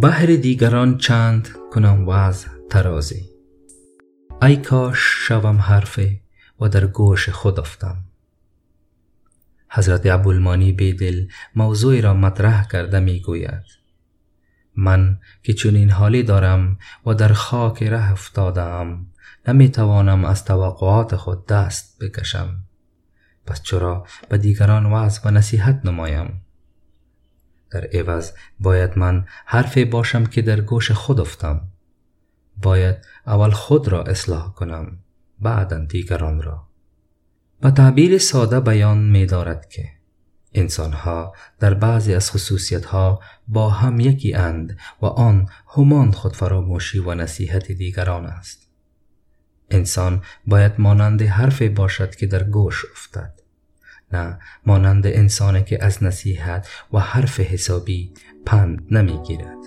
بهر دیگران چند کنم وعظ ترازی. ای کاش شوم حرفه و در گوش خود افتم. حضرت ابوالمانی بیدل موضوعی را مطرح کرده می گوید. من که چنین حالی دارم و در خاک ره افتادم نمی توانم از توقعات خود دست بکشم. پس چرا به دیگران وعظ و نصیحت نمایم؟ در عوض باید من حرفی باشم که در گوش خود افتم. باید اول خود را اصلاح کنم بعدا دیگران را. به تعبیر ساده بیان می دارد که انسانها در بعضی از خصوصیتها با هم یکی اند و آن همان خود فراموشی و نصیحت دیگران است. انسان باید مانند حرفی باشد که در گوش افتد. نه مانند انسانی که از نصیحت و حرف حسابی پند نمی گیرد